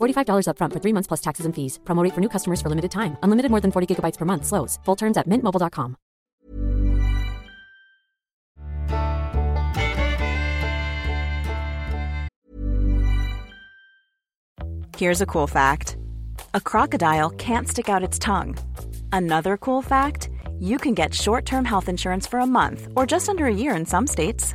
$45 upfront for three months plus taxes and fees. Promote for new customers for limited time. Unlimited more than 40 gigabytes per month. Slows. Full terms at mintmobile.com. Here's a cool fact a crocodile can't stick out its tongue. Another cool fact you can get short term health insurance for a month or just under a year in some states.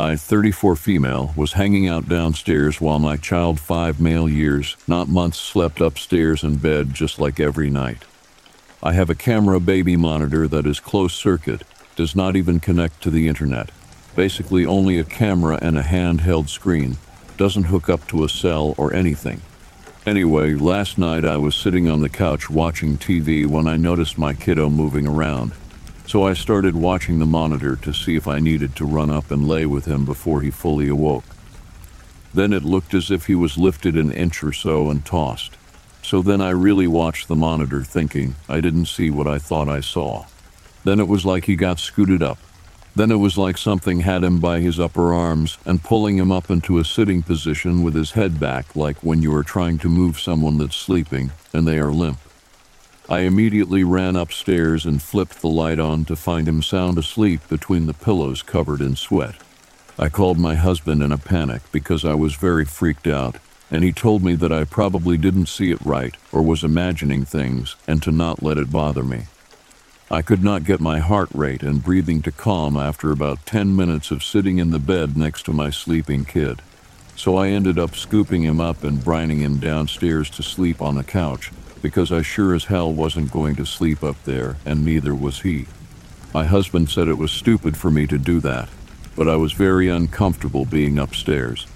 I, 34 female, was hanging out downstairs while my child 5 male years, not months, slept upstairs in bed just like every night. I have a camera baby monitor that is closed circuit, does not even connect to the internet. Basically, only a camera and a handheld screen, doesn't hook up to a cell or anything. Anyway, last night I was sitting on the couch watching TV when I noticed my kiddo moving around. So I started watching the monitor to see if I needed to run up and lay with him before he fully awoke. Then it looked as if he was lifted an inch or so and tossed. So then I really watched the monitor thinking I didn't see what I thought I saw. Then it was like he got scooted up. Then it was like something had him by his upper arms and pulling him up into a sitting position with his head back, like when you are trying to move someone that's sleeping and they are limp. I immediately ran upstairs and flipped the light on to find him sound asleep between the pillows covered in sweat. I called my husband in a panic because I was very freaked out, and he told me that I probably didn't see it right or was imagining things and to not let it bother me. I could not get my heart rate and breathing to calm after about 10 minutes of sitting in the bed next to my sleeping kid. So I ended up scooping him up and brining him downstairs to sleep on the couch because I sure as hell wasn't going to sleep up there, and neither was he. My husband said it was stupid for me to do that, but I was very uncomfortable being upstairs.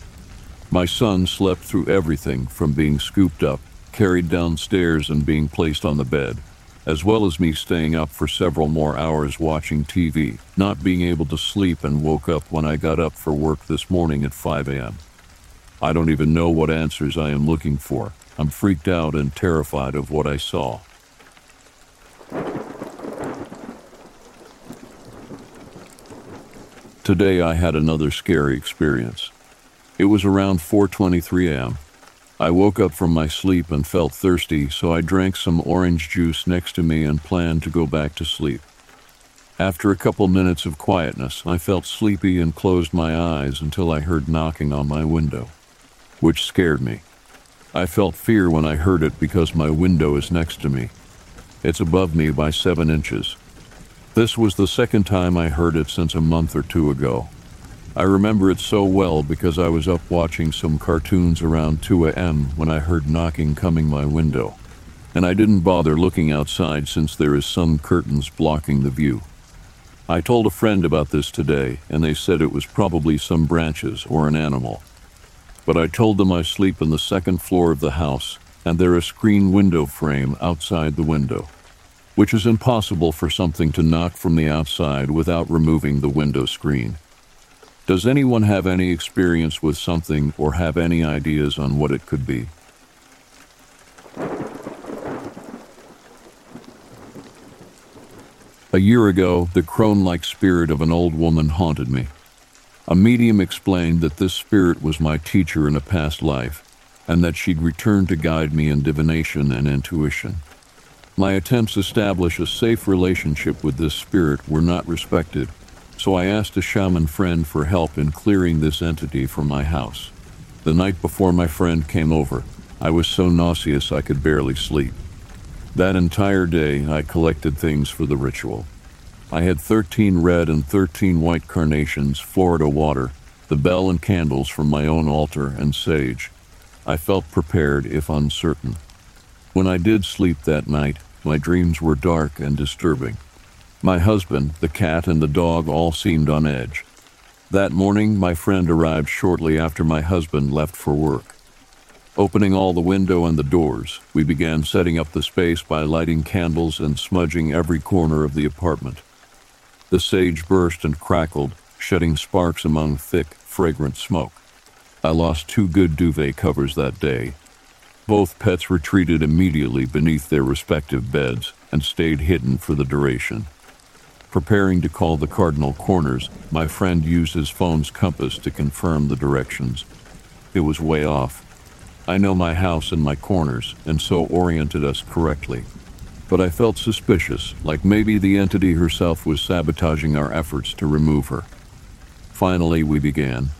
My son slept through everything from being scooped up, carried downstairs, and being placed on the bed. as well as me staying up for several more hours watching TV, not being able to sleep, and woke up when I got up for work this morning at 5 a.m. I don't even know what answers I am looking for. I'm freaked out and terrified of what I saw. Today I had another scary experience. It was around 4:23 a.m. I woke up from my sleep and felt thirsty, so I drank some orange juice next to me and planned to go back to sleep. After a couple minutes of quietness, I felt sleepy and closed my eyes until I heard knocking on my window, which scared me. I felt fear when I heard it because my window is next to me. It's above me by seven inches. This was the second time I heard it since a month or two ago. I remember it so well because I was up watching some cartoons around 2 a.m. when I heard knocking coming my window, and I didn't bother looking outside since there is some curtains blocking the view. I told a friend about this today, and they said it was probably some branches or an animal. But I told them I sleep in the second floor of the house, and there is a screen window frame outside the window which is impossible for something to knock from the outside without removing the window screen. Does anyone have any experience with something or have any ideas on what it could be? A year ago, the crone like spirit of an old woman haunted me. A medium explained that this spirit was my teacher in a past life, and that she'd returned to guide me in divination and intuition. My attempts to establish a safe relationship with this spirit were not respected, so I asked a shaman friend for help in clearing this entity from my house. The night before my friend came over, I was so nauseous I could barely sleep. That entire day, I collected things for the ritual. I had 13 red and 13 white carnations, Florida water, the bell and candles from my own altar, and sage. I felt prepared if uncertain. When I did sleep that night, my dreams were dark and disturbing. My husband, the cat, and the dog all seemed on edge. That morning, my friend arrived shortly after my husband left for work. Opening all the window and the doors, we began setting up the space by lighting candles and smudging every corner of the apartment. The sage burst and crackled, shedding sparks among thick, fragrant smoke. I lost two good duvet covers that day, both pets retreated immediately beneath their respective beds and stayed hidden for the duration. Preparing to call the cardinal corners, my friend used his phone's compass to confirm the directions. It was way off. I know my house and my corners, and so oriented us correctly. But I felt suspicious, like maybe the entity herself was sabotaging our efforts to remove her. Finally, we began.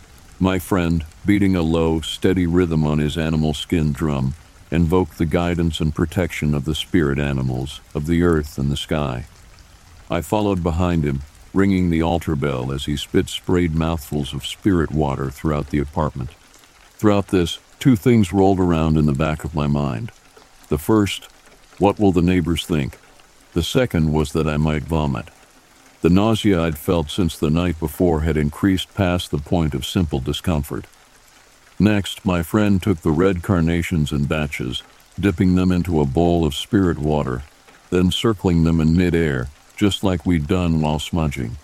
My friend, beating a low, steady rhythm on his animal skin drum, invoked the guidance and protection of the spirit animals, of the earth and the sky. I followed behind him, ringing the altar bell as he spit sprayed mouthfuls of spirit water throughout the apartment. Throughout this, two things rolled around in the back of my mind. The first, what will the neighbors think? The second was that I might vomit. The nausea I'd felt since the night before had increased past the point of simple discomfort. Next, my friend took the red carnations in batches, dipping them into a bowl of spirit water, then circling them in midair, just like we'd done while smudging.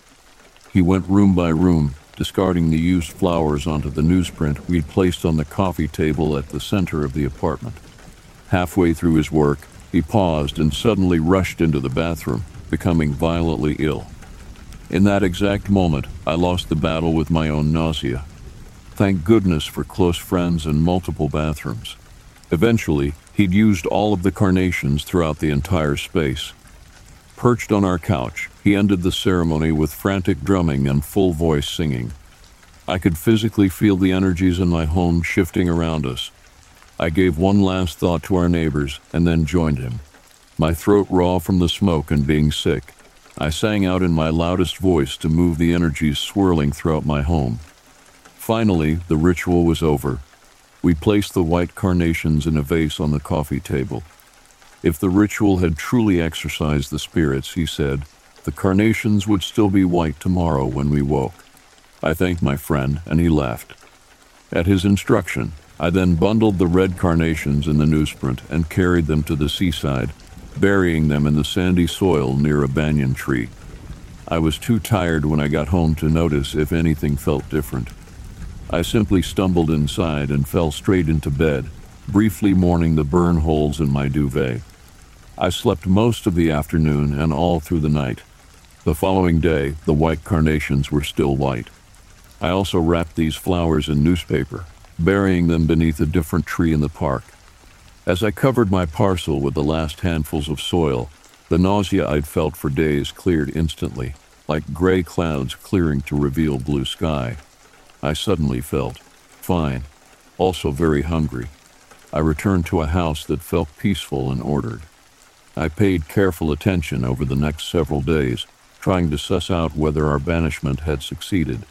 He went room by room, discarding the used flowers onto the newsprint we'd placed on the coffee table at the center of the apartment. Halfway through his work, he paused and suddenly rushed into the bathroom, becoming violently ill. In that exact moment, I lost the battle with my own nausea. Thank goodness for close friends and multiple bathrooms. Eventually, he'd used all of the carnations throughout the entire space. Perched on our couch, he ended the ceremony with frantic drumming and full voice singing. I could physically feel the energies in my home shifting around us. I gave one last thought to our neighbors and then joined him. My throat raw from the smoke and being sick, I sang out in my loudest voice to move the energies swirling throughout my home. Finally, the ritual was over. We placed the white carnations in a vase on the coffee table. If the ritual had truly exorcised the spirits, he said, the carnations would still be white tomorrow when we woke. I thanked my friend, and he left. At his instruction, I then bundled the red carnations in the newsprint and carried them to the seaside, burying them in the sandy soil near a banyan tree. I was too tired when I got home to notice if anything felt different. I simply stumbled inside and fell straight into bed, briefly mourning the burn holes in my duvet. I slept most of the afternoon and all through the night. The following day, the white carnations were still white. I also wrapped these flowers in newspaper, burying them beneath a different tree in the park. As I covered my parcel with the last handfuls of soil, the nausea I'd felt for days cleared instantly, like gray clouds clearing to reveal blue sky. I suddenly felt fine, also very hungry. I returned to a house that felt peaceful and ordered. I paid careful attention over the next several days, trying to suss out whether our banishment had succeeded.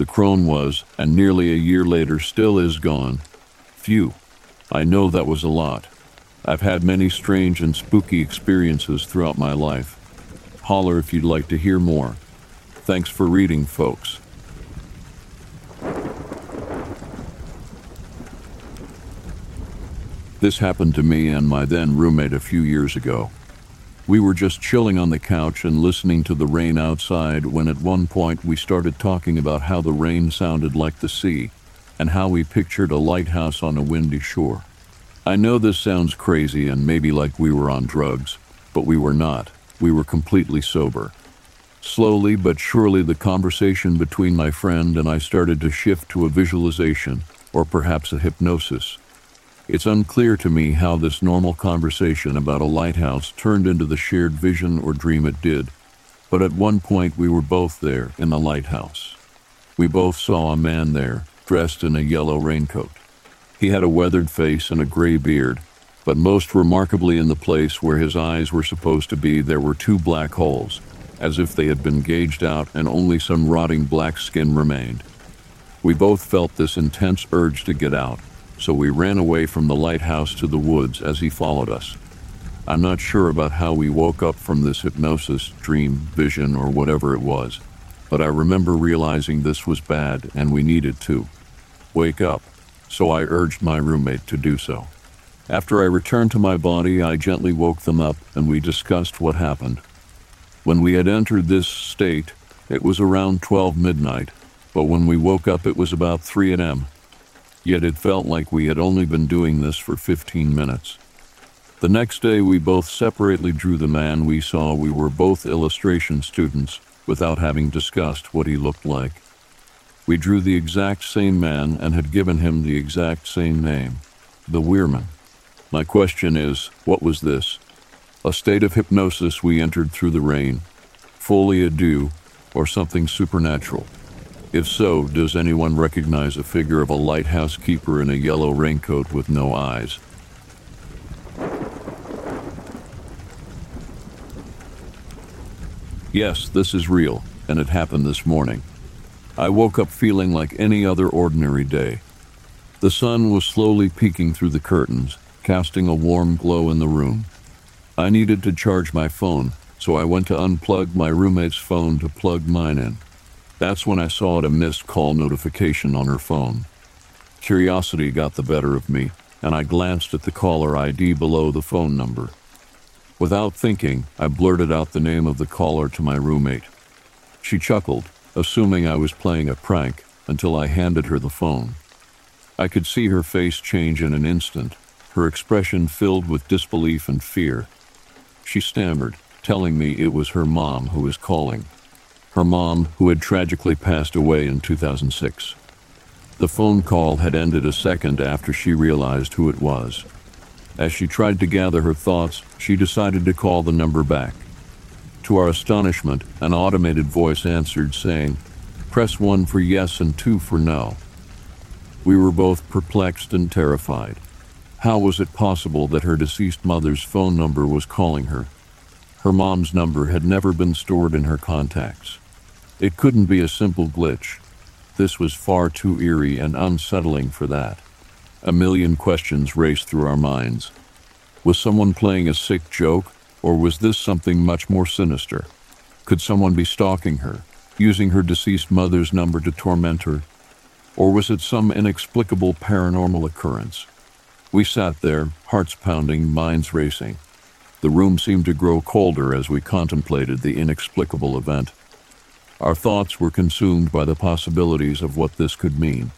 The crone was, and nearly a year later still is gone. Phew. I know that was a lot. I've had many strange and spooky experiences throughout my life. Holler if you'd like to hear more. Thanks for reading, folks. This happened to me and my then roommate a few years ago. We were just chilling on the couch and listening to the rain outside when at one point we started talking about how the rain sounded like the sea and how we pictured a lighthouse on a windy shore. I know this sounds crazy and maybe like we were on drugs, but we were not. We were completely sober. Slowly but surely, the conversation between my friend and I started to shift to a visualization, or perhaps a hypnosis. It's unclear to me how this normal conversation about a lighthouse turned into the shared vision or dream it did, but at one point we were both there in the lighthouse. We both saw a man there, dressed in a yellow raincoat. He had a weathered face and a gray beard, but most remarkably, in the place where his eyes were supposed to be, there were two black holes, as if they had been gauged out and only some rotting black skin remained. We both felt this intense urge to get out, so we ran away from the lighthouse to the woods as he followed us. I'm not sure about how we woke up from this hypnosis, dream, vision, or whatever it was, but I remember realizing this was bad and we needed to wake up, so I urged my roommate to do so. After I returned to my body, I gently woke them up and we discussed what happened. When we had entered this state, it was around 12 midnight, but when we woke up, it was about 3 a.m. Yet it felt like we had only been doing this for 15 minutes. The next day, we both separately drew the man we saw we were both illustration students without having discussed what he looked like. We drew the exact same man and had given him the exact same name, the Weirman. My question is, what was this? A state of hypnosis we entered through the rain, folie à deux, or something supernatural? If so, does anyone recognize a figure of a lighthouse keeper in a yellow raincoat with no eyes? Yes, this is real, and it happened this morning. I woke up feeling like any other ordinary day. The sun was slowly peeking through the curtains, casting a warm glow in the room. I needed to charge my phone, so I went to unplug my roommate's phone to plug mine in. That's when I saw a missed call notification on her phone. Curiosity got the better of me, and I glanced at the caller ID below the phone number. Without thinking, I blurted out the name of the caller to my roommate. She chuckled assuming I was playing a prank until I handed her the phone. I could see her face change in an instant, her expression filled with disbelief and fear. She stammered, telling me it was her mom who was calling. Her mom, who had tragically passed away in 2006. The phone call had ended a second after she realized who it was. As she tried to gather her thoughts, she decided to call the number back. To our astonishment, an automated voice answered, saying, Press 1 for yes and 2 for no. We were both perplexed and terrified. How was it possible that her deceased mother's phone number was calling her? Her mom's number had never been stored in her contacts. It couldn't be a simple glitch. This was far too eerie and unsettling for that. A million questions raced through our minds. Was someone playing a sick joke? Or was this something much more sinister? Could someone be stalking her, using her deceased mother's number to torment her? Or was it some inexplicable paranormal occurrence? We sat there, hearts pounding, minds racing. The room seemed to grow colder as we contemplated the inexplicable event. Our thoughts were consumed by the possibilities of what this could mean.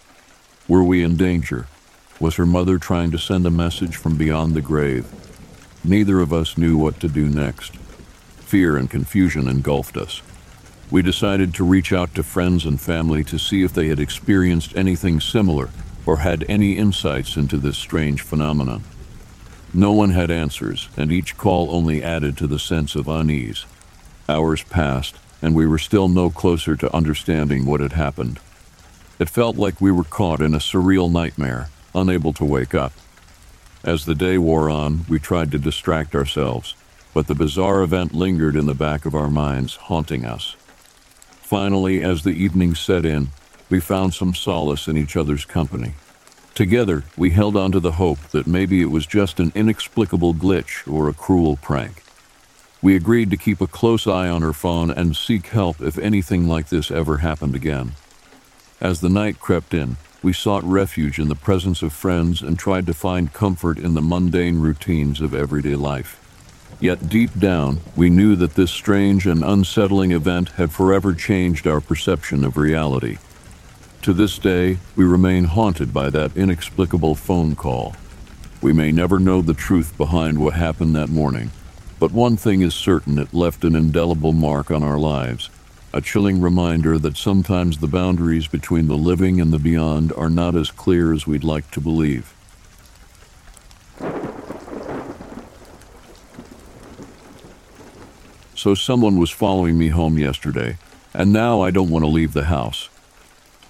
Were we in danger? Was her mother trying to send a message from beyond the grave? Neither of us knew what to do next. Fear and confusion engulfed us. We decided to reach out to friends and family to see if they had experienced anything similar or had any insights into this strange phenomenon. No one had answers, and each call only added to the sense of unease. Hours passed, and we were still no closer to understanding what had happened. It felt like we were caught in a surreal nightmare, unable to wake up. As the day wore on, we tried to distract ourselves, but the bizarre event lingered in the back of our minds, haunting us. Finally, as the evening set in, we found some solace in each other's company. Together, we held on to the hope that maybe it was just an inexplicable glitch or a cruel prank. We agreed to keep a close eye on her phone and seek help if anything like this ever happened again. As the night crept in, we sought refuge in the presence of friends and tried to find comfort in the mundane routines of everyday life. Yet deep down, we knew that this strange and unsettling event had forever changed our perception of reality. To this day, we remain haunted by that inexplicable phone call. We may never know the truth behind what happened that morning, but one thing is certain it left an indelible mark on our lives, a chilling reminder that sometimes the boundaries between the living and the beyond are not as clear as we'd like to believe. So someone was following me home yesterday, and now I don't want to leave the house.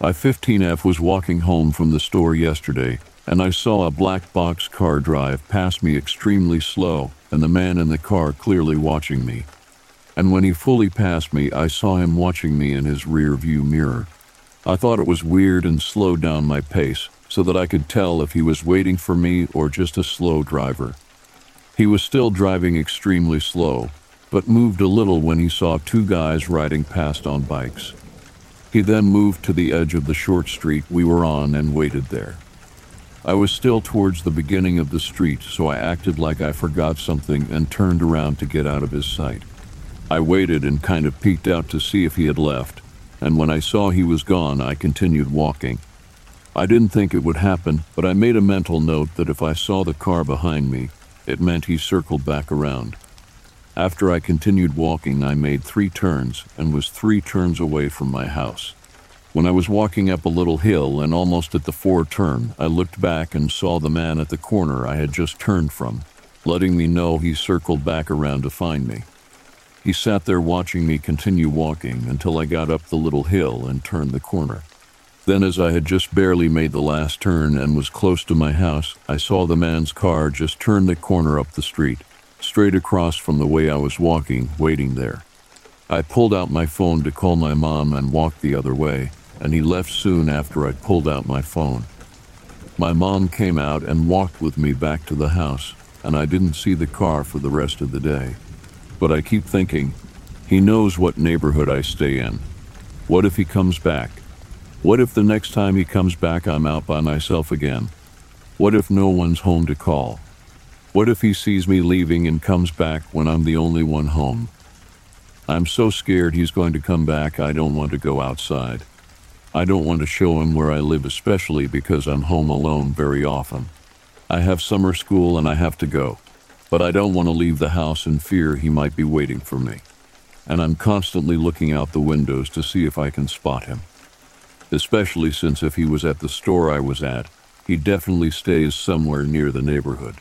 I 15F was walking home from the store yesterday, and I saw a black box car drive past me extremely slow and the man in the car clearly watching me. And when he fully passed me, I saw him watching me in his rear view mirror. I thought it was weird and slowed down my pace so that I could tell if he was waiting for me or just a slow driver. He was still driving extremely slow, but moved a little when he saw two guys riding past on bikes. He then moved to the edge of the short street we were on and waited there. I was still towards the beginning of the street, so I acted like I forgot something and turned around to get out of his sight. I waited and kind of peeked out to see if he had left, and when I saw he was gone, I continued walking. I didn't think it would happen, but I made a mental note that if I saw the car behind me, it meant he circled back around. After I continued walking, I made three turns and was three turns away from my house. When I was walking up a little hill and almost at the fore turn, I looked back and saw the man at the corner I had just turned from, letting me know he circled back around to find me. He sat there watching me continue walking until I got up the little hill and turned the corner. Then, as I had just barely made the last turn and was close to my house, I saw the man's car just turn the corner up the street, straight across from the way I was walking, waiting there. I pulled out my phone to call my mom and walked the other way, and he left soon after I pulled out my phone. My mom came out and walked with me back to the house, and I didn't see the car for the rest of the day. But I keep thinking, he knows what neighborhood I stay in. What if he comes back? What if the next time he comes back I'm out by myself again? What if no one's home to call? What if he sees me leaving and comes back when I'm the only one home? I'm so scared he's going to come back I don't want to go outside. I don't want to show him where I live, especially because I'm home alone very often. I have summer school and I have to go, but I don't want to leave the house in fear he might be waiting for me. And I'm constantly looking out the windows to see if I can spot him. Especially since if he was at the store I was at, he definitely stays somewhere near the neighborhood.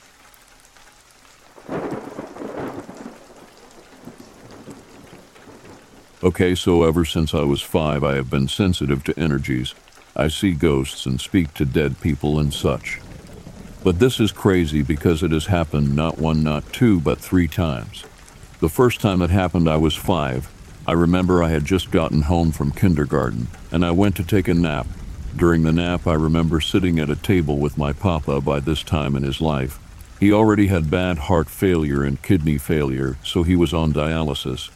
Okay, so ever since I was five, I have been sensitive to energies. I see ghosts and speak to dead people and such. But this is crazy because it has happened not one, not two, but three times. The first time it happened, I was five. I remember I had just gotten home from kindergarten and I went to take a nap. During the nap, I remember sitting at a table with my papa by this time in his life. He already had bad heart failure and kidney failure, so he was on dialysis.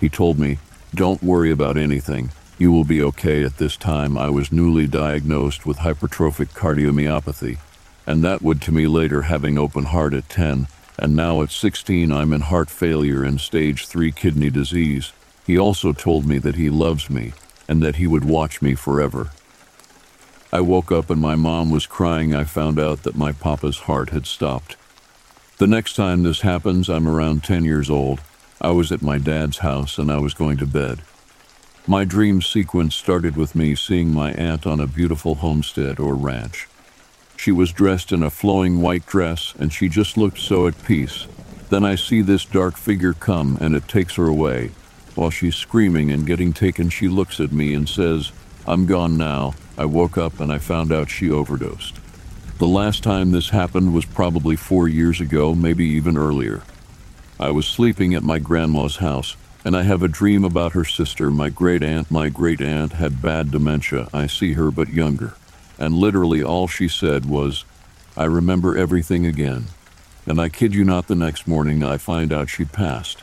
He told me, don't worry about anything. You will be okay at this time. I was newly diagnosed with hypertrophic cardiomyopathy, and that would to me later having open heart at 10 and now at 16 I'm in heart failure and stage 3 kidney disease. He also told me that he loves me and that he would watch me forever. I woke up and my mom was crying. I found out that my papa's heart had stopped. The next time this happens, I'm around 10 years old. I was at my dad's house and I was going to bed. My dream sequence started with me seeing my aunt on a beautiful homestead or ranch. She was dressed in a flowing white dress and she just looked so at peace. Then I see this dark figure come and it takes her away. While she's screaming and getting taken, she looks at me and says, I'm gone now. I woke up and I found out she overdosed. The last time this happened was probably four years ago, maybe even earlier. I was sleeping at my grandma's house, and I have a dream about her sister, my great aunt. My great aunt had bad dementia. I see her but younger and literally all she said was, I remember everything again. And I kid you not, the next morning I find out she passed.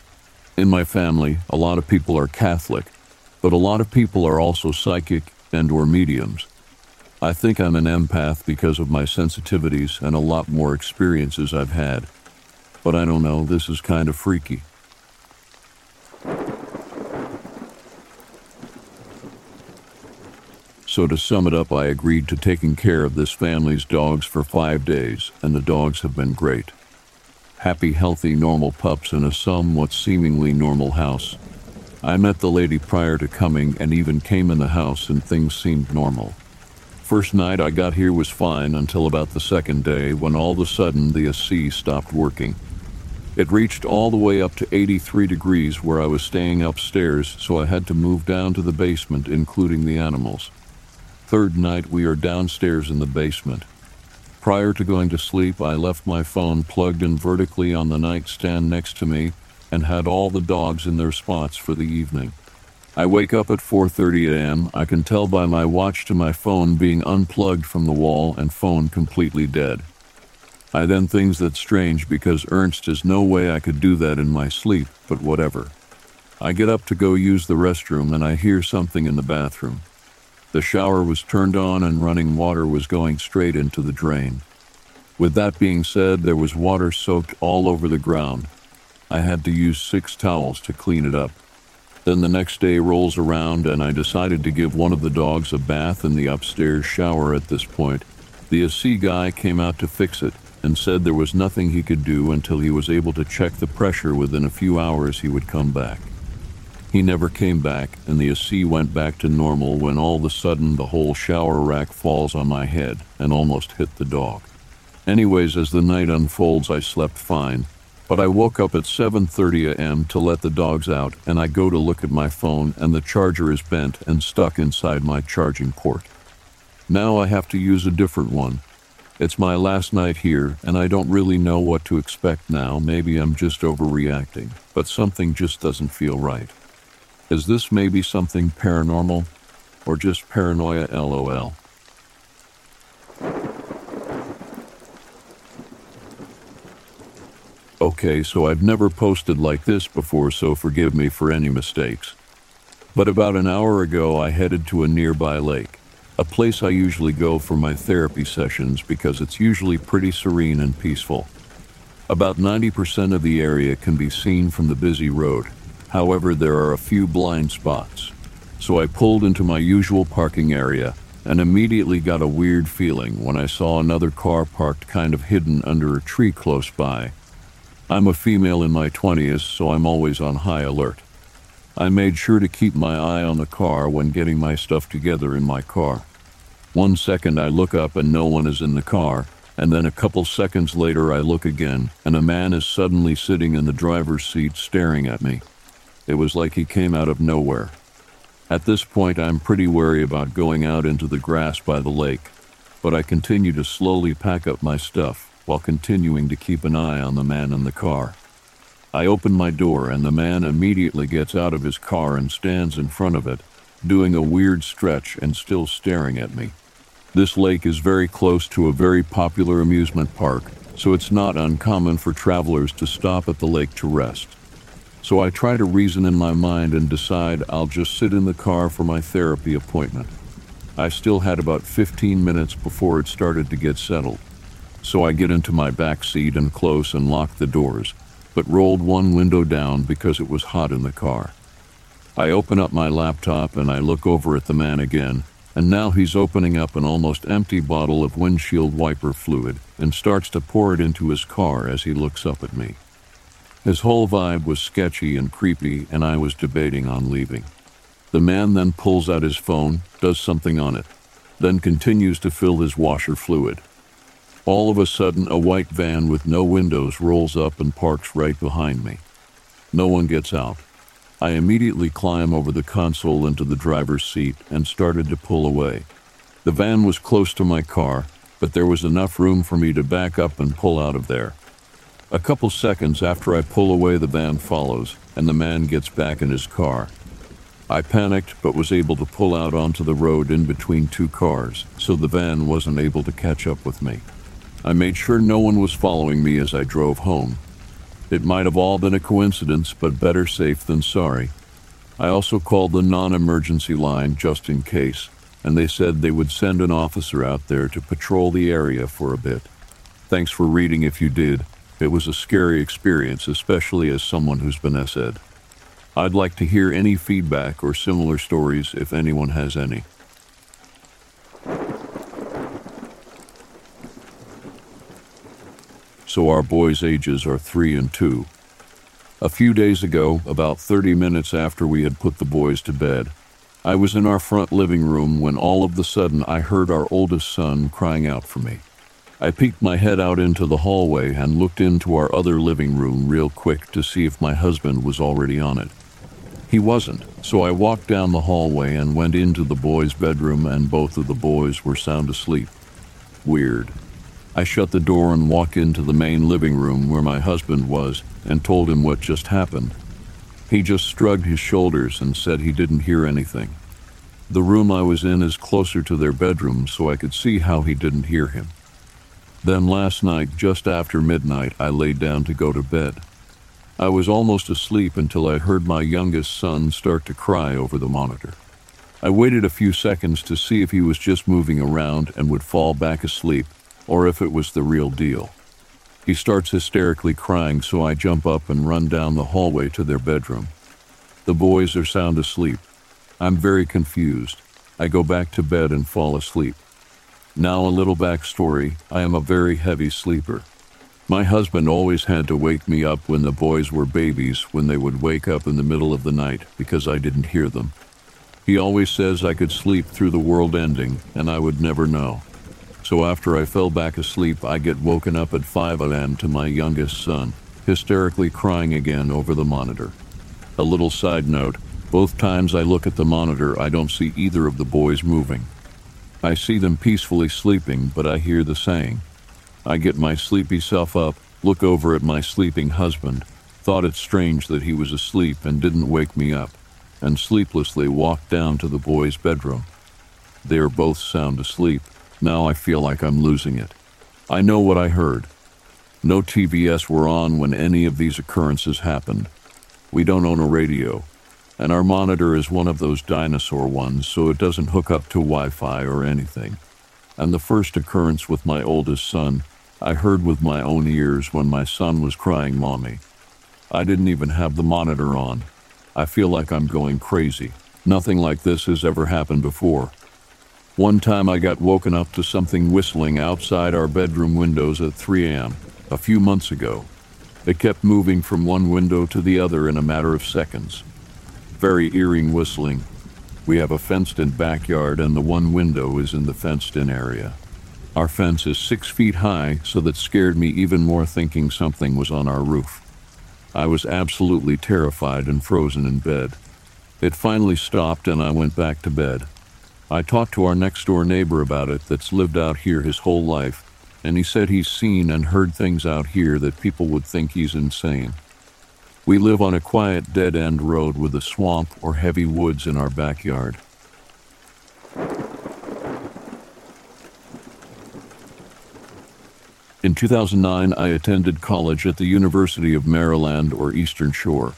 In my family, a lot of people are Catholic, but a lot of people are also psychic and or mediums. I think I'm an empath because of my sensitivities and a lot more experiences I've had. But I don't know, this is kind of freaky. So, to sum it up, I agreed to taking care of this family's dogs for five days, and the dogs have been great. Happy, healthy, normal pups in a somewhat seemingly normal house. I met the lady prior to coming and even came in the house, and things seemed normal. First night I got here was fine until about the second day when all of a sudden the AC stopped working. It reached all the way up to 83 degrees where I was staying upstairs, so I had to move down to the basement, including the animals. Third night, we are downstairs in the basement. Prior to going to sleep, I left my phone plugged in vertically on the nightstand next to me and had all the dogs in their spots for the evening. I wake up at 4:30 a.m. I can tell by my watch to my phone being unplugged from the wall and phone completely dead. I then think that's strange because Ernst is no way I could do that in my sleep, but whatever. I get up to go use the restroom and I hear something in the bathroom. The shower was turned on and running water was going straight into the drain. With that being said, there was water soaked all over the ground. I had to use six towels to clean it up. Then the next day rolls around and I decided to give one of the dogs a bath in the upstairs shower at this point. The AC guy came out to fix it and said there was nothing he could do until he was able to check the pressure within a few hours he would come back. He never came back, and the AC went back to normal when all of a sudden the whole shower rack falls on my head and almost hit the dog. Anyways, as the night unfolds, I slept fine, but I woke up at 7:30 a.m. to let the dogs out, and I go to look at my phone and the charger is bent and stuck inside my charging port. Now I have to use a different one. It's my last night here, and I don't really know what to expect now. Maybe I'm just overreacting, but something just doesn't feel right. Is this maybe something paranormal or just paranoia lol? Okay, so I've never posted like this before, so forgive me for any mistakes. But about an hour ago, I headed to a nearby lake, a place I usually go for my therapy sessions because it's usually pretty serene and peaceful. About 90% of the area can be seen from the busy road, However, there are a few blind spots. So I pulled into my usual parking area and immediately got a weird feeling when I saw another car parked kind of hidden under a tree close by. I'm a female in my 20s, so I'm always on high alert. I made sure to keep my eye on the car when getting my stuff together in my car. One second I look up and no one is in the car, and then a couple seconds later I look again and a man is suddenly sitting in the driver's seat staring at me. It was like he came out of nowhere. At this point, I'm pretty wary about going out into the grass by the lake, but I continue to slowly pack up my stuff while continuing to keep an eye on the man in the car. I open my door, and the man immediately gets out of his car and stands in front of it, doing a weird stretch and still staring at me. This lake is very close to a very popular amusement park, so it's not uncommon for travelers to stop at the lake to rest. So I try to reason in my mind and decide I'll just sit in the car for my therapy appointment. I still had about 15 minutes before it started to get settled. so I get into my back seat and close and lock the doors, but rolled one window down because it was hot in the car. I open up my laptop and I look over at the man again, and now he's opening up an almost empty bottle of windshield wiper fluid and starts to pour it into his car as he looks up at me. His whole vibe was sketchy and creepy, and I was debating on leaving. The man then pulls out his phone, does something on it, then continues to fill his washer fluid. All of a sudden, a white van with no windows rolls up and parks right behind me. No one gets out. I immediately climb over the console into the driver's seat and started to pull away. The van was close to my car, but there was enough room for me to back up and pull out of there. A couple seconds after I pull away, the van follows, and the man gets back in his car. I panicked but was able to pull out onto the road in between two cars, so the van wasn't able to catch up with me. I made sure no one was following me as I drove home. It might have all been a coincidence, but better safe than sorry. I also called the non emergency line just in case, and they said they would send an officer out there to patrol the area for a bit. Thanks for reading if you did. It was a scary experience, especially as someone who's been SED. I'd like to hear any feedback or similar stories if anyone has any. So our boys' ages are three and two. A few days ago, about 30 minutes after we had put the boys to bed, I was in our front living room when all of the sudden I heard our oldest son crying out for me. I peeked my head out into the hallway and looked into our other living room real quick to see if my husband was already on it. He wasn't, so I walked down the hallway and went into the boys' bedroom, and both of the boys were sound asleep. Weird. I shut the door and walked into the main living room where my husband was and told him what just happened. He just shrugged his shoulders and said he didn't hear anything. The room I was in is closer to their bedroom, so I could see how he didn't hear him. Then last night, just after midnight, I laid down to go to bed. I was almost asleep until I heard my youngest son start to cry over the monitor. I waited a few seconds to see if he was just moving around and would fall back asleep, or if it was the real deal. He starts hysterically crying, so I jump up and run down the hallway to their bedroom. The boys are sound asleep. I'm very confused. I go back to bed and fall asleep. Now, a little backstory I am a very heavy sleeper. My husband always had to wake me up when the boys were babies when they would wake up in the middle of the night because I didn't hear them. He always says I could sleep through the world ending and I would never know. So after I fell back asleep, I get woken up at 5 a.m. to my youngest son, hysterically crying again over the monitor. A little side note both times I look at the monitor, I don't see either of the boys moving. I see them peacefully sleeping, but I hear the saying. I get my sleepy self up, look over at my sleeping husband, thought it strange that he was asleep and didn't wake me up, and sleeplessly walked down to the boys' bedroom. They are both sound asleep. Now I feel like I'm losing it. I know what I heard. No TVS were on when any of these occurrences happened. We don't own a radio, and our monitor is one of those dinosaur ones, so it doesn't hook up to Wi Fi or anything. And the first occurrence with my oldest son, I heard with my own ears when my son was crying, Mommy. I didn't even have the monitor on. I feel like I'm going crazy. Nothing like this has ever happened before. One time I got woken up to something whistling outside our bedroom windows at 3 a.m. a few months ago. It kept moving from one window to the other in a matter of seconds very eerie whistling. We have a fenced in backyard, and the one window is in the fenced in area. Our fence is six feet high, so that scared me even more thinking something was on our roof. I was absolutely terrified and frozen in bed. It finally stopped, and I went back to bed. I talked to our next door neighbor about it that's lived out here his whole life, and he said he's seen and heard things out here that people would think he's insane. We live on a quiet dead end road with a swamp or heavy woods in our backyard. In 2009, I attended college at the University of Maryland or Eastern Shore.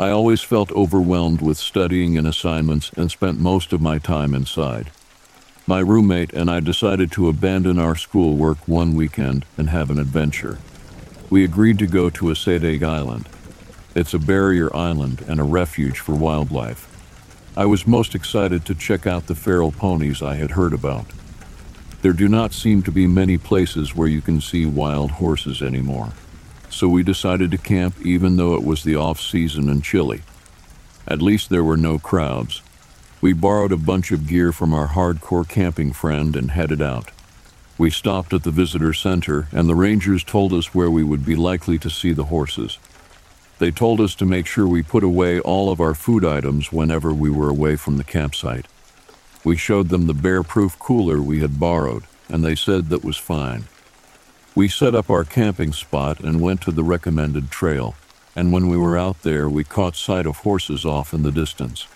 I always felt overwhelmed with studying and assignments and spent most of my time inside. My roommate and I decided to abandon our schoolwork one weekend and have an adventure. We agreed to go to Assateague Island. It's a barrier island and a refuge for wildlife. I was most excited to check out the feral ponies I had heard about. There do not seem to be many places where you can see wild horses anymore, so we decided to camp even though it was the off season and chilly. At least there were no crowds. We borrowed a bunch of gear from our hardcore camping friend and headed out. We stopped at the visitor center, and the rangers told us where we would be likely to see the horses. They told us to make sure we put away all of our food items whenever we were away from the campsite. We showed them the bear proof cooler we had borrowed, and they said that was fine. We set up our camping spot and went to the recommended trail, and when we were out there, we caught sight of horses off in the distance.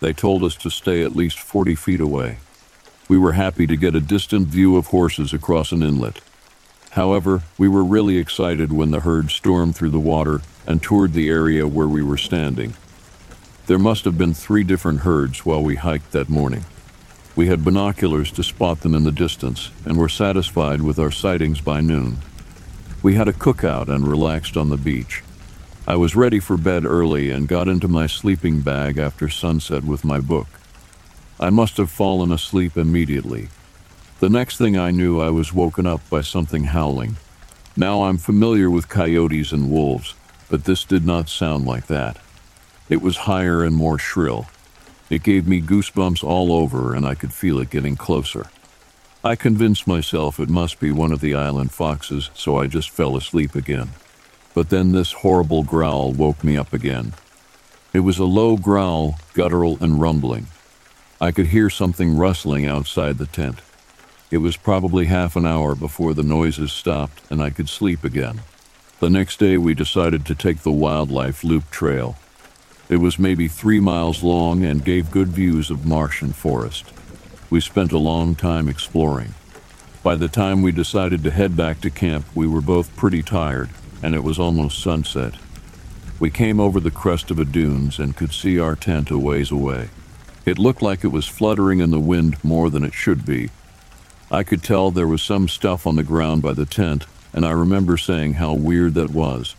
They told us to stay at least 40 feet away. We were happy to get a distant view of horses across an inlet. However, we were really excited when the herd stormed through the water and toured the area where we were standing. There must have been three different herds while we hiked that morning. We had binoculars to spot them in the distance and were satisfied with our sightings by noon. We had a cookout and relaxed on the beach. I was ready for bed early and got into my sleeping bag after sunset with my book. I must have fallen asleep immediately. The next thing I knew, I was woken up by something howling. Now I'm familiar with coyotes and wolves, but this did not sound like that. It was higher and more shrill. It gave me goosebumps all over, and I could feel it getting closer. I convinced myself it must be one of the island foxes, so I just fell asleep again. But then this horrible growl woke me up again. It was a low growl, guttural and rumbling. I could hear something rustling outside the tent. It was probably half an hour before the noises stopped and I could sleep again. The next day, we decided to take the wildlife loop trail. It was maybe three miles long and gave good views of marsh and forest. We spent a long time exploring. By the time we decided to head back to camp, we were both pretty tired, and it was almost sunset. We came over the crest of a dunes and could see our tent a ways away. It looked like it was fluttering in the wind more than it should be. I could tell there was some stuff on the ground by the tent, and I remember saying how weird that was.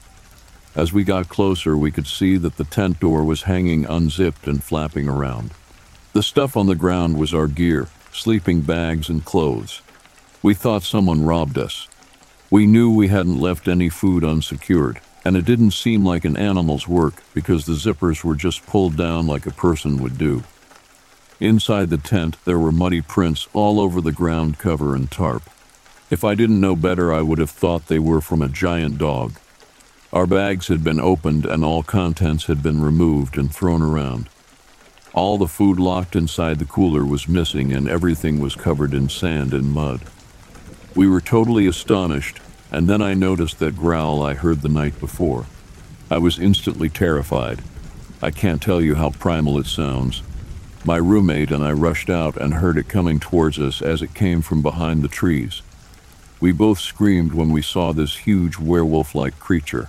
As we got closer, we could see that the tent door was hanging unzipped and flapping around. The stuff on the ground was our gear, sleeping bags, and clothes. We thought someone robbed us. We knew we hadn't left any food unsecured, and it didn't seem like an animal's work because the zippers were just pulled down like a person would do. Inside the tent, there were muddy prints all over the ground cover and tarp. If I didn't know better, I would have thought they were from a giant dog. Our bags had been opened and all contents had been removed and thrown around. All the food locked inside the cooler was missing and everything was covered in sand and mud. We were totally astonished, and then I noticed that growl I heard the night before. I was instantly terrified. I can't tell you how primal it sounds. My roommate and I rushed out and heard it coming towards us as it came from behind the trees. We both screamed when we saw this huge werewolf like creature.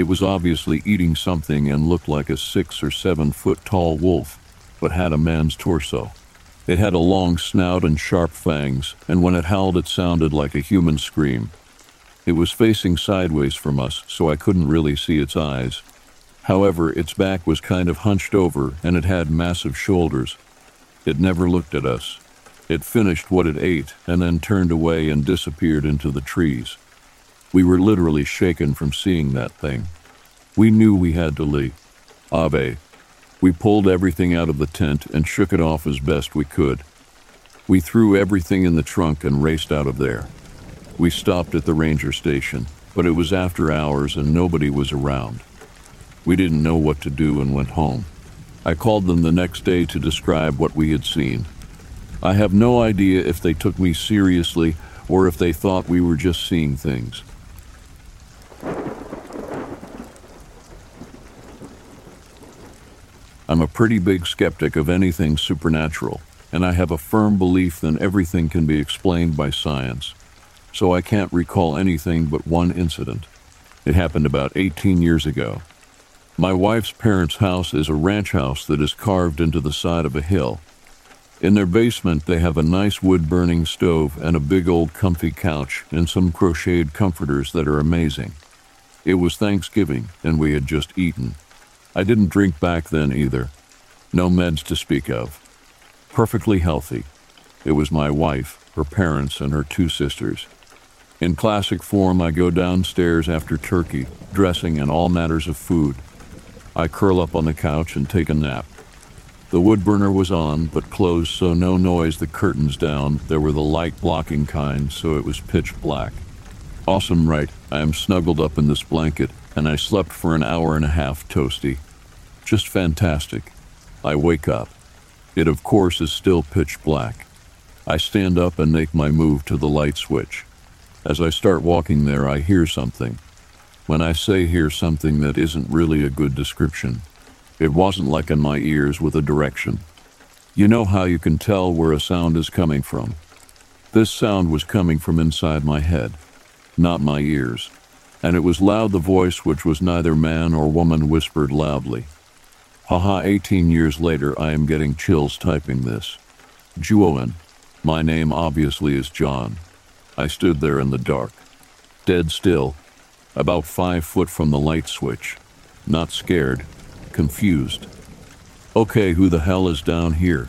It was obviously eating something and looked like a six or seven foot tall wolf, but had a man's torso. It had a long snout and sharp fangs, and when it howled, it sounded like a human scream. It was facing sideways from us, so I couldn't really see its eyes, However, its back was kind of hunched over and it had massive shoulders. It never looked at us. It finished what it ate and then turned away and disappeared into the trees. We were literally shaken from seeing that thing. We knew we had to leave. Ave. We pulled everything out of the tent and shook it off as best we could. We threw everything in the trunk and raced out of there. We stopped at the ranger station, but it was after hours and nobody was around. We didn't know what to do and went home. I called them the next day to describe what we had seen. I have no idea if they took me seriously or if they thought we were just seeing things. I'm a pretty big skeptic of anything supernatural, and I have a firm belief that everything can be explained by science. So I can't recall anything but one incident. It happened about 18 years ago. My wife's parents' house is a ranch house that is carved into the side of a hill. In their basement, they have a nice wood burning stove and a big old comfy couch and some crocheted comforters that are amazing. It was Thanksgiving, and we had just eaten. I didn't drink back then either. No meds to speak of. Perfectly healthy. It was my wife, her parents, and her two sisters. In classic form, I go downstairs after turkey, dressing, and all matters of food. I curl up on the couch and take a nap. The wood burner was on, but closed so no noise, the curtains down. There were the light blocking kind, so it was pitch black. Awesome, right? I am snuggled up in this blanket, and I slept for an hour and a half toasty. Just fantastic. I wake up. It, of course, is still pitch black. I stand up and make my move to the light switch. As I start walking there, I hear something. When I say hear something, that isn't really a good description. It wasn't like in my ears with a direction. You know how you can tell where a sound is coming from. This sound was coming from inside my head not my ears, and it was loud the voice which was neither man or woman whispered loudly. Haha, 18 years later, I am getting chills typing this. Juoen. My name obviously is John. I stood there in the dark, dead still, about five foot from the light switch, not scared, confused. Okay, who the hell is down here?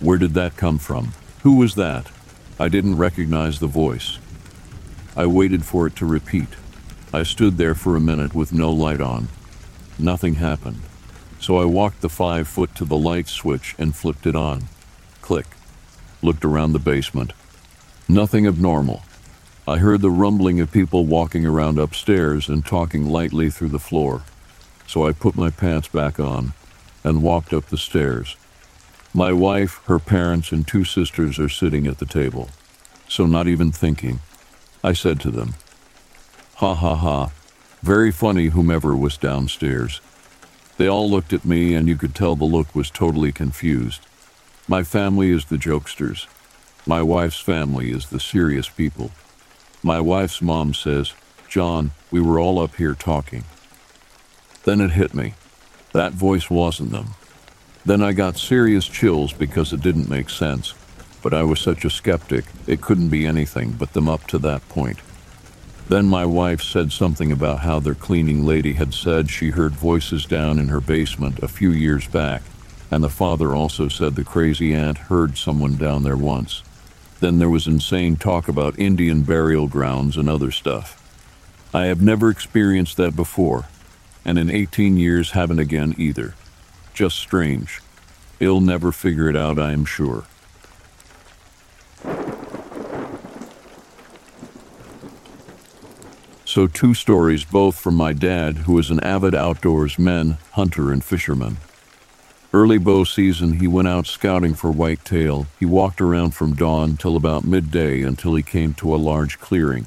Where did that come from? Who was that? I didn't recognize the voice. I waited for it to repeat. I stood there for a minute with no light on. Nothing happened. So I walked the five foot to the light switch and flipped it on. Click. Looked around the basement. Nothing abnormal. I heard the rumbling of people walking around upstairs and talking lightly through the floor. So I put my pants back on and walked up the stairs. My wife, her parents, and two sisters are sitting at the table. So not even thinking. I said to them. Ha ha ha. Very funny, whomever was downstairs. They all looked at me, and you could tell the look was totally confused. My family is the jokesters. My wife's family is the serious people. My wife's mom says, John, we were all up here talking. Then it hit me. That voice wasn't them. Then I got serious chills because it didn't make sense but I was such a skeptic, it couldn't be anything but them up to that point. Then my wife said something about how their cleaning lady had said she heard voices down in her basement a few years back, and the father also said the crazy aunt heard someone down there once. Then there was insane talk about Indian burial grounds and other stuff. I have never experienced that before, and in 18 years haven't again either. Just strange. I'll never figure it out, I am sure. So, two stories, both from my dad, who is an avid outdoors man, hunter, and fisherman. Early bow season, he went out scouting for whitetail. He walked around from dawn till about midday until he came to a large clearing.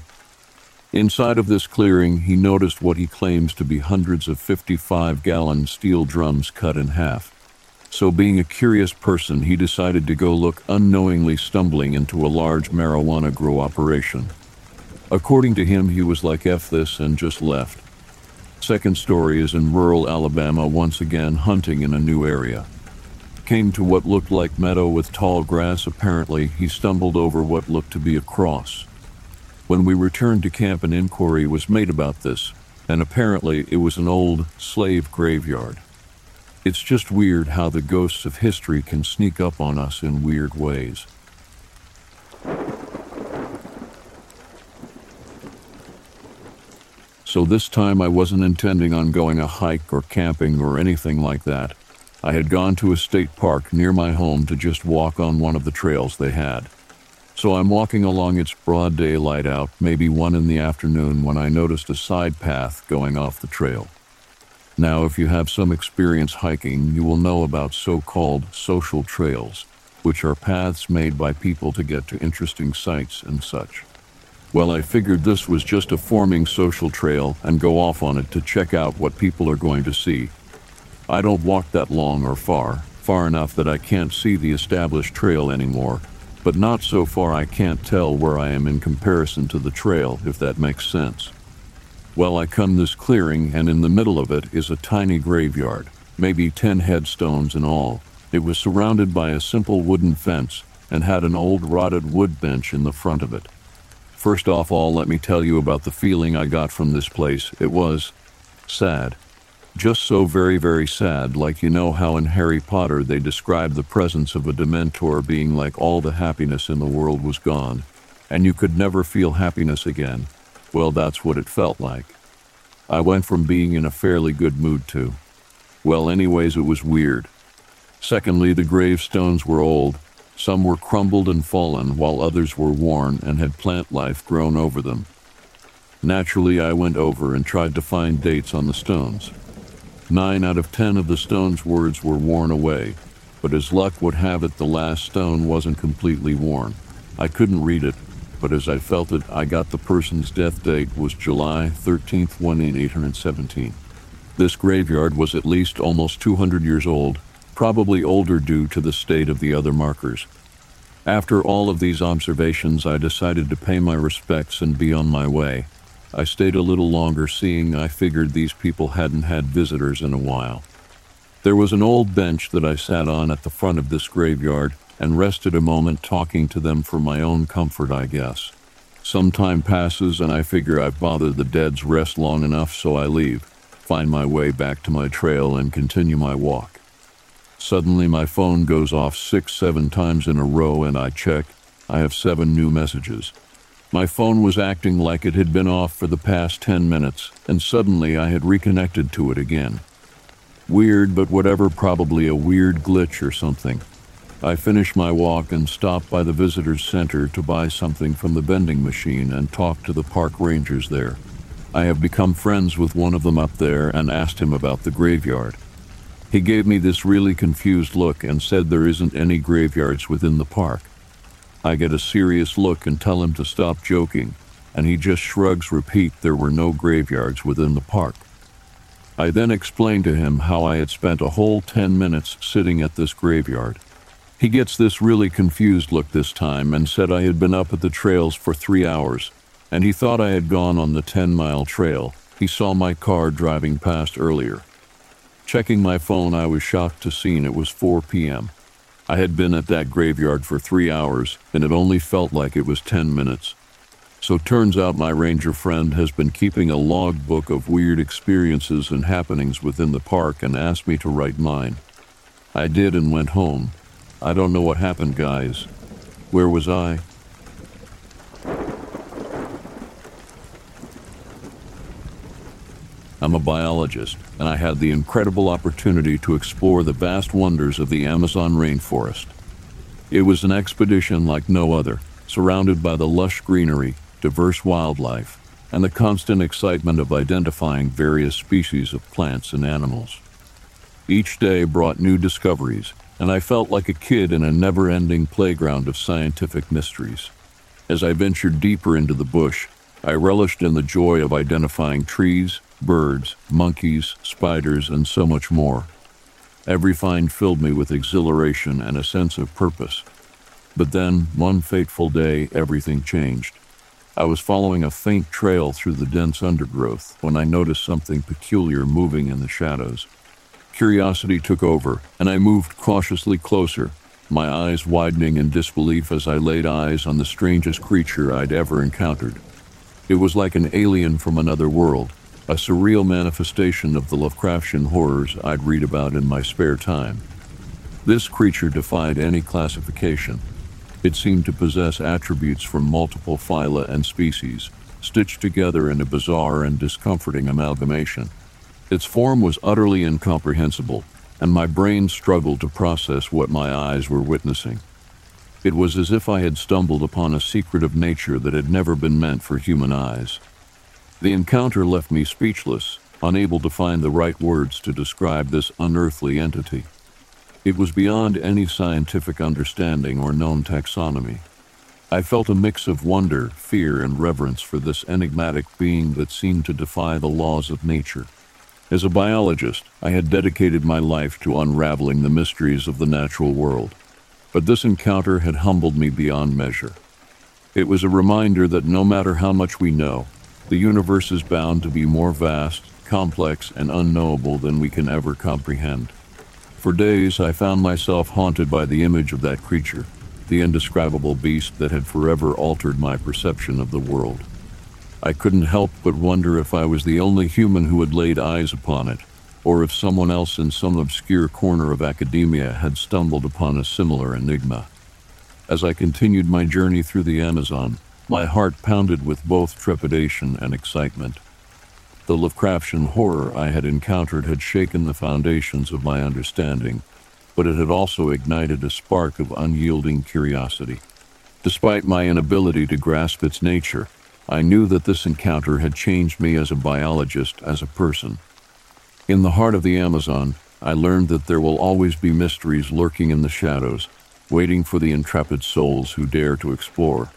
Inside of this clearing, he noticed what he claims to be hundreds of 55 gallon steel drums cut in half. So, being a curious person, he decided to go look, unknowingly stumbling into a large marijuana grow operation. According to him, he was like F this and just left. Second story is in rural Alabama, once again hunting in a new area. Came to what looked like meadow with tall grass. Apparently, he stumbled over what looked to be a cross. When we returned to camp, an inquiry was made about this, and apparently it was an old slave graveyard. It's just weird how the ghosts of history can sneak up on us in weird ways. So this time I wasn't intending on going a hike or camping or anything like that. I had gone to a state park near my home to just walk on one of the trails they had. So I'm walking along its broad daylight out, maybe one in the afternoon, when I noticed a side path going off the trail. Now, if you have some experience hiking, you will know about so called social trails, which are paths made by people to get to interesting sites and such. Well, I figured this was just a forming social trail and go off on it to check out what people are going to see. I don't walk that long or far, far enough that I can't see the established trail anymore, but not so far I can't tell where I am in comparison to the trail, if that makes sense. Well, I come this clearing, and in the middle of it is a tiny graveyard, maybe ten headstones in all. It was surrounded by a simple wooden fence and had an old rotted wood bench in the front of it. First off, all, let me tell you about the feeling I got from this place. It was sad. Just so very, very sad, like you know how in Harry Potter they describe the presence of a Dementor being like all the happiness in the world was gone, and you could never feel happiness again. Well, that's what it felt like. I went from being in a fairly good mood to, well, anyways, it was weird. Secondly, the gravestones were old. Some were crumbled and fallen, while others were worn and had plant life grown over them. Naturally, I went over and tried to find dates on the stones. Nine out of ten of the stone's words were worn away, but as luck would have it, the last stone wasn't completely worn. I couldn't read it, but as I felt it, I got the person's death date was July 13th, 1817. This graveyard was at least almost 200 years old, probably older due to the state of the other markers. After all of these observations, I decided to pay my respects and be on my way. I stayed a little longer, seeing I figured these people hadn't had visitors in a while. There was an old bench that I sat on at the front of this graveyard and rested a moment talking to them for my own comfort, I guess. Some time passes and I figure I've bothered the dead's rest long enough, so I leave, find my way back to my trail, and continue my walk. Suddenly, my phone goes off six, seven times in a row, and I check. I have seven new messages. My phone was acting like it had been off for the past 10 minutes, and suddenly I had reconnected to it again. Weird, but whatever, probably a weird glitch or something. I finish my walk and stop by the visitors center to buy something from the vending machine and talk to the park rangers there. I have become friends with one of them up there and asked him about the graveyard. He gave me this really confused look and said there isn't any graveyards within the park. I get a serious look and tell him to stop joking, and he just shrugs, repeat, there were no graveyards within the park. I then explain to him how I had spent a whole 10 minutes sitting at this graveyard. He gets this really confused look this time and said I had been up at the trails for three hours, and he thought I had gone on the 10 mile trail. He saw my car driving past earlier. Checking my phone, I was shocked to see it was 4 p.m. I had been at that graveyard for three hours, and it only felt like it was 10 minutes. So turns out my ranger friend has been keeping a logbook of weird experiences and happenings within the park and asked me to write mine. I did and went home. I don't know what happened, guys. Where was I? I'm a biologist, and I had the incredible opportunity to explore the vast wonders of the Amazon rainforest. It was an expedition like no other, surrounded by the lush greenery, diverse wildlife, and the constant excitement of identifying various species of plants and animals. Each day brought new discoveries, and I felt like a kid in a never ending playground of scientific mysteries. As I ventured deeper into the bush, I relished in the joy of identifying trees, birds, monkeys, spiders, and so much more. Every find filled me with exhilaration and a sense of purpose. But then, one fateful day, everything changed. I was following a faint trail through the dense undergrowth when I noticed something peculiar moving in the shadows. Curiosity took over, and I moved cautiously closer, my eyes widening in disbelief as I laid eyes on the strangest creature I'd ever encountered. It was like an alien from another world, a surreal manifestation of the Lovecraftian horrors I'd read about in my spare time. This creature defied any classification. It seemed to possess attributes from multiple phyla and species, stitched together in a bizarre and discomforting amalgamation. Its form was utterly incomprehensible, and my brain struggled to process what my eyes were witnessing. It was as if I had stumbled upon a secret of nature that had never been meant for human eyes. The encounter left me speechless, unable to find the right words to describe this unearthly entity. It was beyond any scientific understanding or known taxonomy. I felt a mix of wonder, fear, and reverence for this enigmatic being that seemed to defy the laws of nature. As a biologist, I had dedicated my life to unraveling the mysteries of the natural world, but this encounter had humbled me beyond measure. It was a reminder that no matter how much we know, the universe is bound to be more vast, complex, and unknowable than we can ever comprehend. For days, I found myself haunted by the image of that creature, the indescribable beast that had forever altered my perception of the world. I couldn't help but wonder if I was the only human who had laid eyes upon it, or if someone else in some obscure corner of academia had stumbled upon a similar enigma. As I continued my journey through the Amazon, my heart pounded with both trepidation and excitement. The Lovecraftian horror I had encountered had shaken the foundations of my understanding, but it had also ignited a spark of unyielding curiosity. Despite my inability to grasp its nature, I knew that this encounter had changed me as a biologist, as a person. In the heart of the Amazon, I learned that there will always be mysteries lurking in the shadows, waiting for the intrepid souls who dare to explore.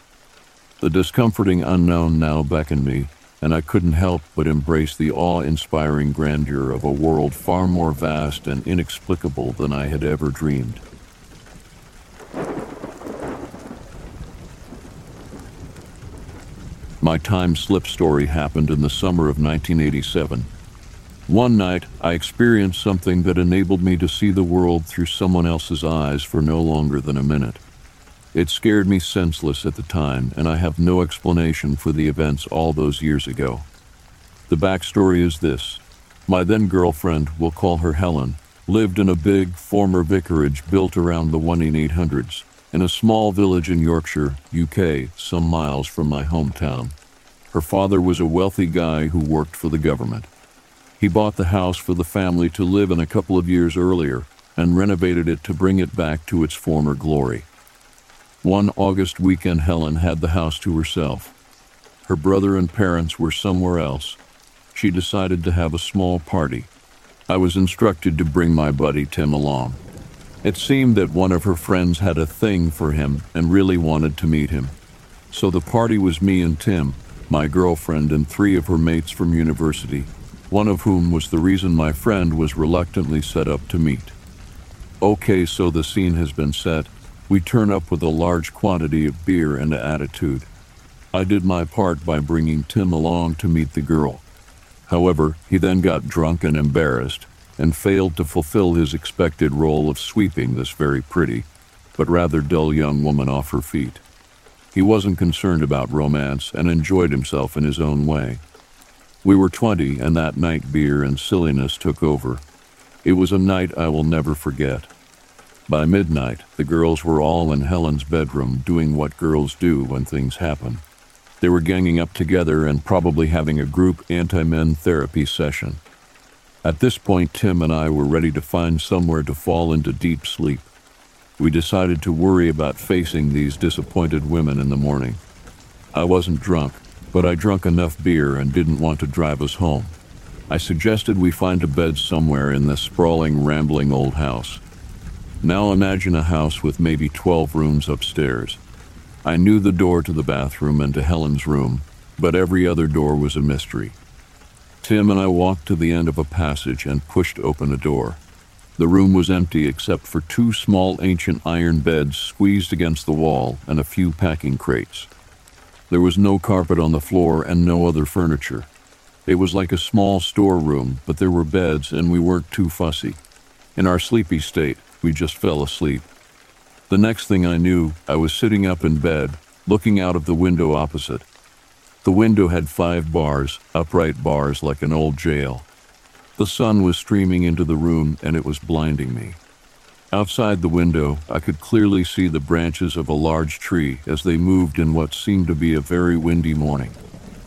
The discomforting unknown now beckoned me, and I couldn't help but embrace the awe inspiring grandeur of a world far more vast and inexplicable than I had ever dreamed. My time slip story happened in the summer of 1987. One night, I experienced something that enabled me to see the world through someone else's eyes for no longer than a minute. It scared me senseless at the time, and I have no explanation for the events all those years ago. The backstory is this my then girlfriend, we'll call her Helen, lived in a big former vicarage built around the 1 in 800s in a small village in Yorkshire, UK, some miles from my hometown. Her father was a wealthy guy who worked for the government. He bought the house for the family to live in a couple of years earlier and renovated it to bring it back to its former glory. One August weekend, Helen had the house to herself. Her brother and parents were somewhere else. She decided to have a small party. I was instructed to bring my buddy Tim along. It seemed that one of her friends had a thing for him and really wanted to meet him. So the party was me and Tim, my girlfriend, and three of her mates from university one of whom was the reason my friend was reluctantly set up to meet. Okay, so the scene has been set. We turn up with a large quantity of beer and attitude. I did my part by bringing Tim along to meet the girl. However, he then got drunk and embarrassed and failed to fulfill his expected role of sweeping this very pretty, but rather dull young woman off her feet. He wasn't concerned about romance and enjoyed himself in his own way. We were 20, and that night beer and silliness took over. It was a night I will never forget. By midnight, the girls were all in Helen's bedroom doing what girls do when things happen. They were ganging up together and probably having a group anti men therapy session. At this point, Tim and I were ready to find somewhere to fall into deep sleep. We decided to worry about facing these disappointed women in the morning. I wasn't drunk, but I drunk enough beer and didn't want to drive us home. I suggested we find a bed somewhere in this sprawling, rambling old house. Now imagine a house with maybe 12 rooms upstairs. I knew the door to the bathroom and to Helen's room, but every other door was a mystery. Tim and I walked to the end of a passage and pushed open a door. The room was empty except for two small ancient iron beds squeezed against the wall and a few packing crates. There was no carpet on the floor and no other furniture. It was like a small storeroom, but there were beds and we weren't too fussy. In our sleepy state, we just fell asleep. The next thing I knew, I was sitting up in bed, looking out of the window opposite. The window had five bars, upright bars like an old jail. The sun was streaming into the room and it was blinding me. Outside the window, I could clearly see the branches of a large tree as they moved in what seemed to be a very windy morning.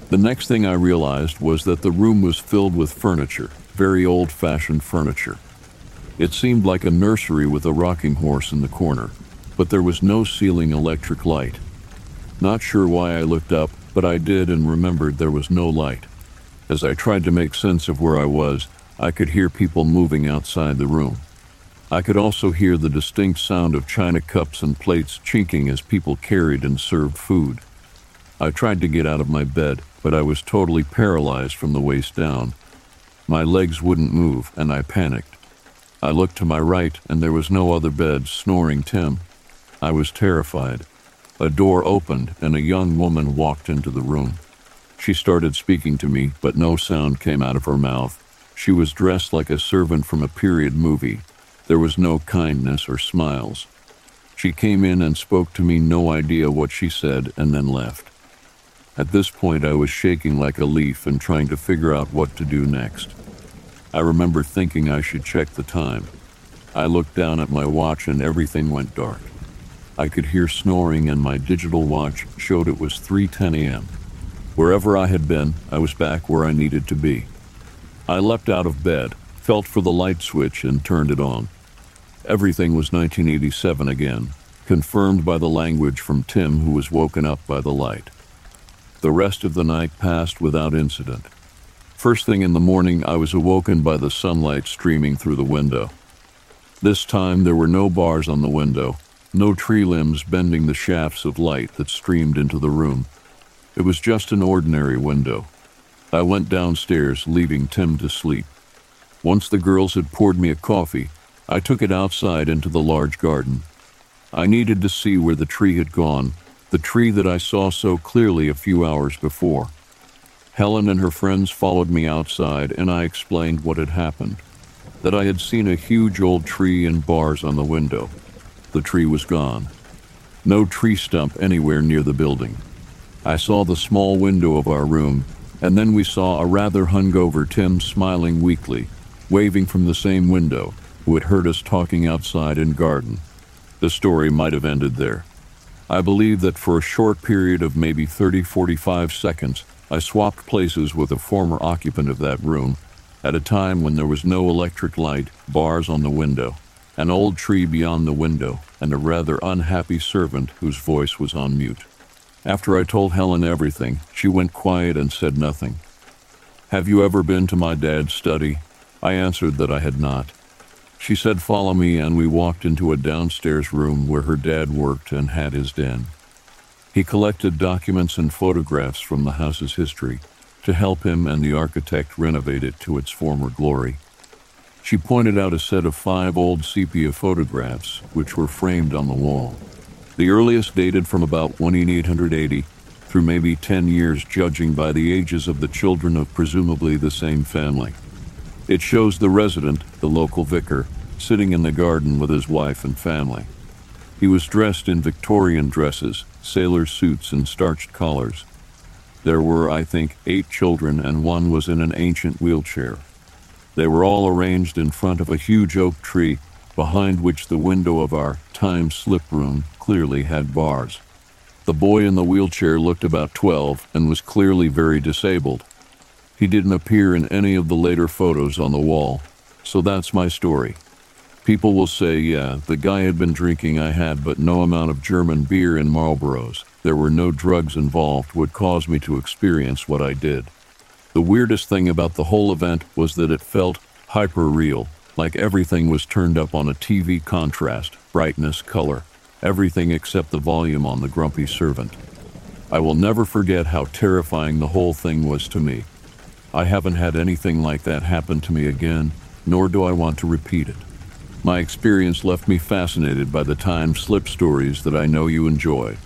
The next thing I realized was that the room was filled with furniture, very old fashioned furniture. It seemed like a nursery with a rocking horse in the corner, but there was no ceiling electric light. Not sure why I looked up, but I did and remembered there was no light. As I tried to make sense of where I was, I could hear people moving outside the room. I could also hear the distinct sound of china cups and plates chinking as people carried and served food. I tried to get out of my bed, but I was totally paralyzed from the waist down. My legs wouldn't move, and I panicked. I looked to my right, and there was no other bed, snoring Tim. I was terrified. A door opened, and a young woman walked into the room. She started speaking to me, but no sound came out of her mouth. She was dressed like a servant from a period movie, There was no kindness or smiles. She came in and spoke to me, no idea what she said, and then left. At this point, I was shaking like a leaf and trying to figure out what to do next. I remember thinking I should check the time. I looked down at my watch and everything went dark. I could hear snoring and my digital watch showed it was 3:10 a.m. Wherever I had been, I was back where I needed to be. I leapt out of bed, felt for the light switch and turned it on. Everything was 1987 again, confirmed by the language from Tim who was woken up by the light. The rest of the night passed without incident. First thing in the morning, I was awoken by the sunlight streaming through the window. This time there were no bars on the window, no tree limbs bending the shafts of light that streamed into the room. It was just an ordinary window. I went downstairs, leaving Tim to sleep. Once the girls had poured me a coffee, I took it outside into the large garden. I needed to see where the tree had gone, the tree that I saw so clearly a few hours before. Helen and her friends followed me outside, and I explained what had happened that I had seen a huge old tree and bars on the window. The tree was gone. No tree stump anywhere near the building. I saw the small window of our room, and then we saw a rather hungover Tim smiling weakly, waving from the same window, who had heard us talking outside in garden. The story might have ended there. I believe that for a short period of maybe 30 45 seconds, I swapped places with a former occupant of that room at a time when there was no electric light, bars on the window, an old tree beyond the window, and a rather unhappy servant whose voice was on mute. After I told Helen everything, she went quiet and said nothing. Have you ever been to my dad's study? I answered that I had not. She said, Follow me, and we walked into a downstairs room where her dad worked and had his den. He collected documents and photographs from the house's history to help him and the architect renovate it to its former glory. She pointed out a set of five old sepia photographs, which were framed on the wall. The earliest dated from about 1880 through maybe 10 years, judging by the ages of the children of presumably the same family. It shows the resident, the local vicar, sitting in the garden with his wife and family. He was dressed in Victorian dresses, sailor suits, and starched collars. There were, I think, eight children, and one was in an ancient wheelchair. They were all arranged in front of a huge oak tree, behind which the window of our time slip room clearly had bars. The boy in the wheelchair looked about 12 and was clearly very disabled. He didn't appear in any of the later photos on the wall, so that's my story. People will say, yeah, the guy had been drinking, I had, but no amount of German beer and Marlboros. There were no drugs involved would cause me to experience what I did. The weirdest thing about the whole event was that it felt hyper real, like everything was turned up on a TV contrast, brightness, color, everything except the volume on the grumpy servant. I will never forget how terrifying the whole thing was to me. I haven't had anything like that happen to me again, nor do I want to repeat it. My experience left me fascinated by the time slip stories that I know you enjoy.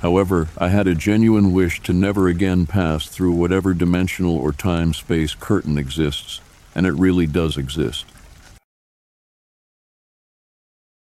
However, I had a genuine wish to never again pass through whatever dimensional or time space curtain exists, and it really does exist.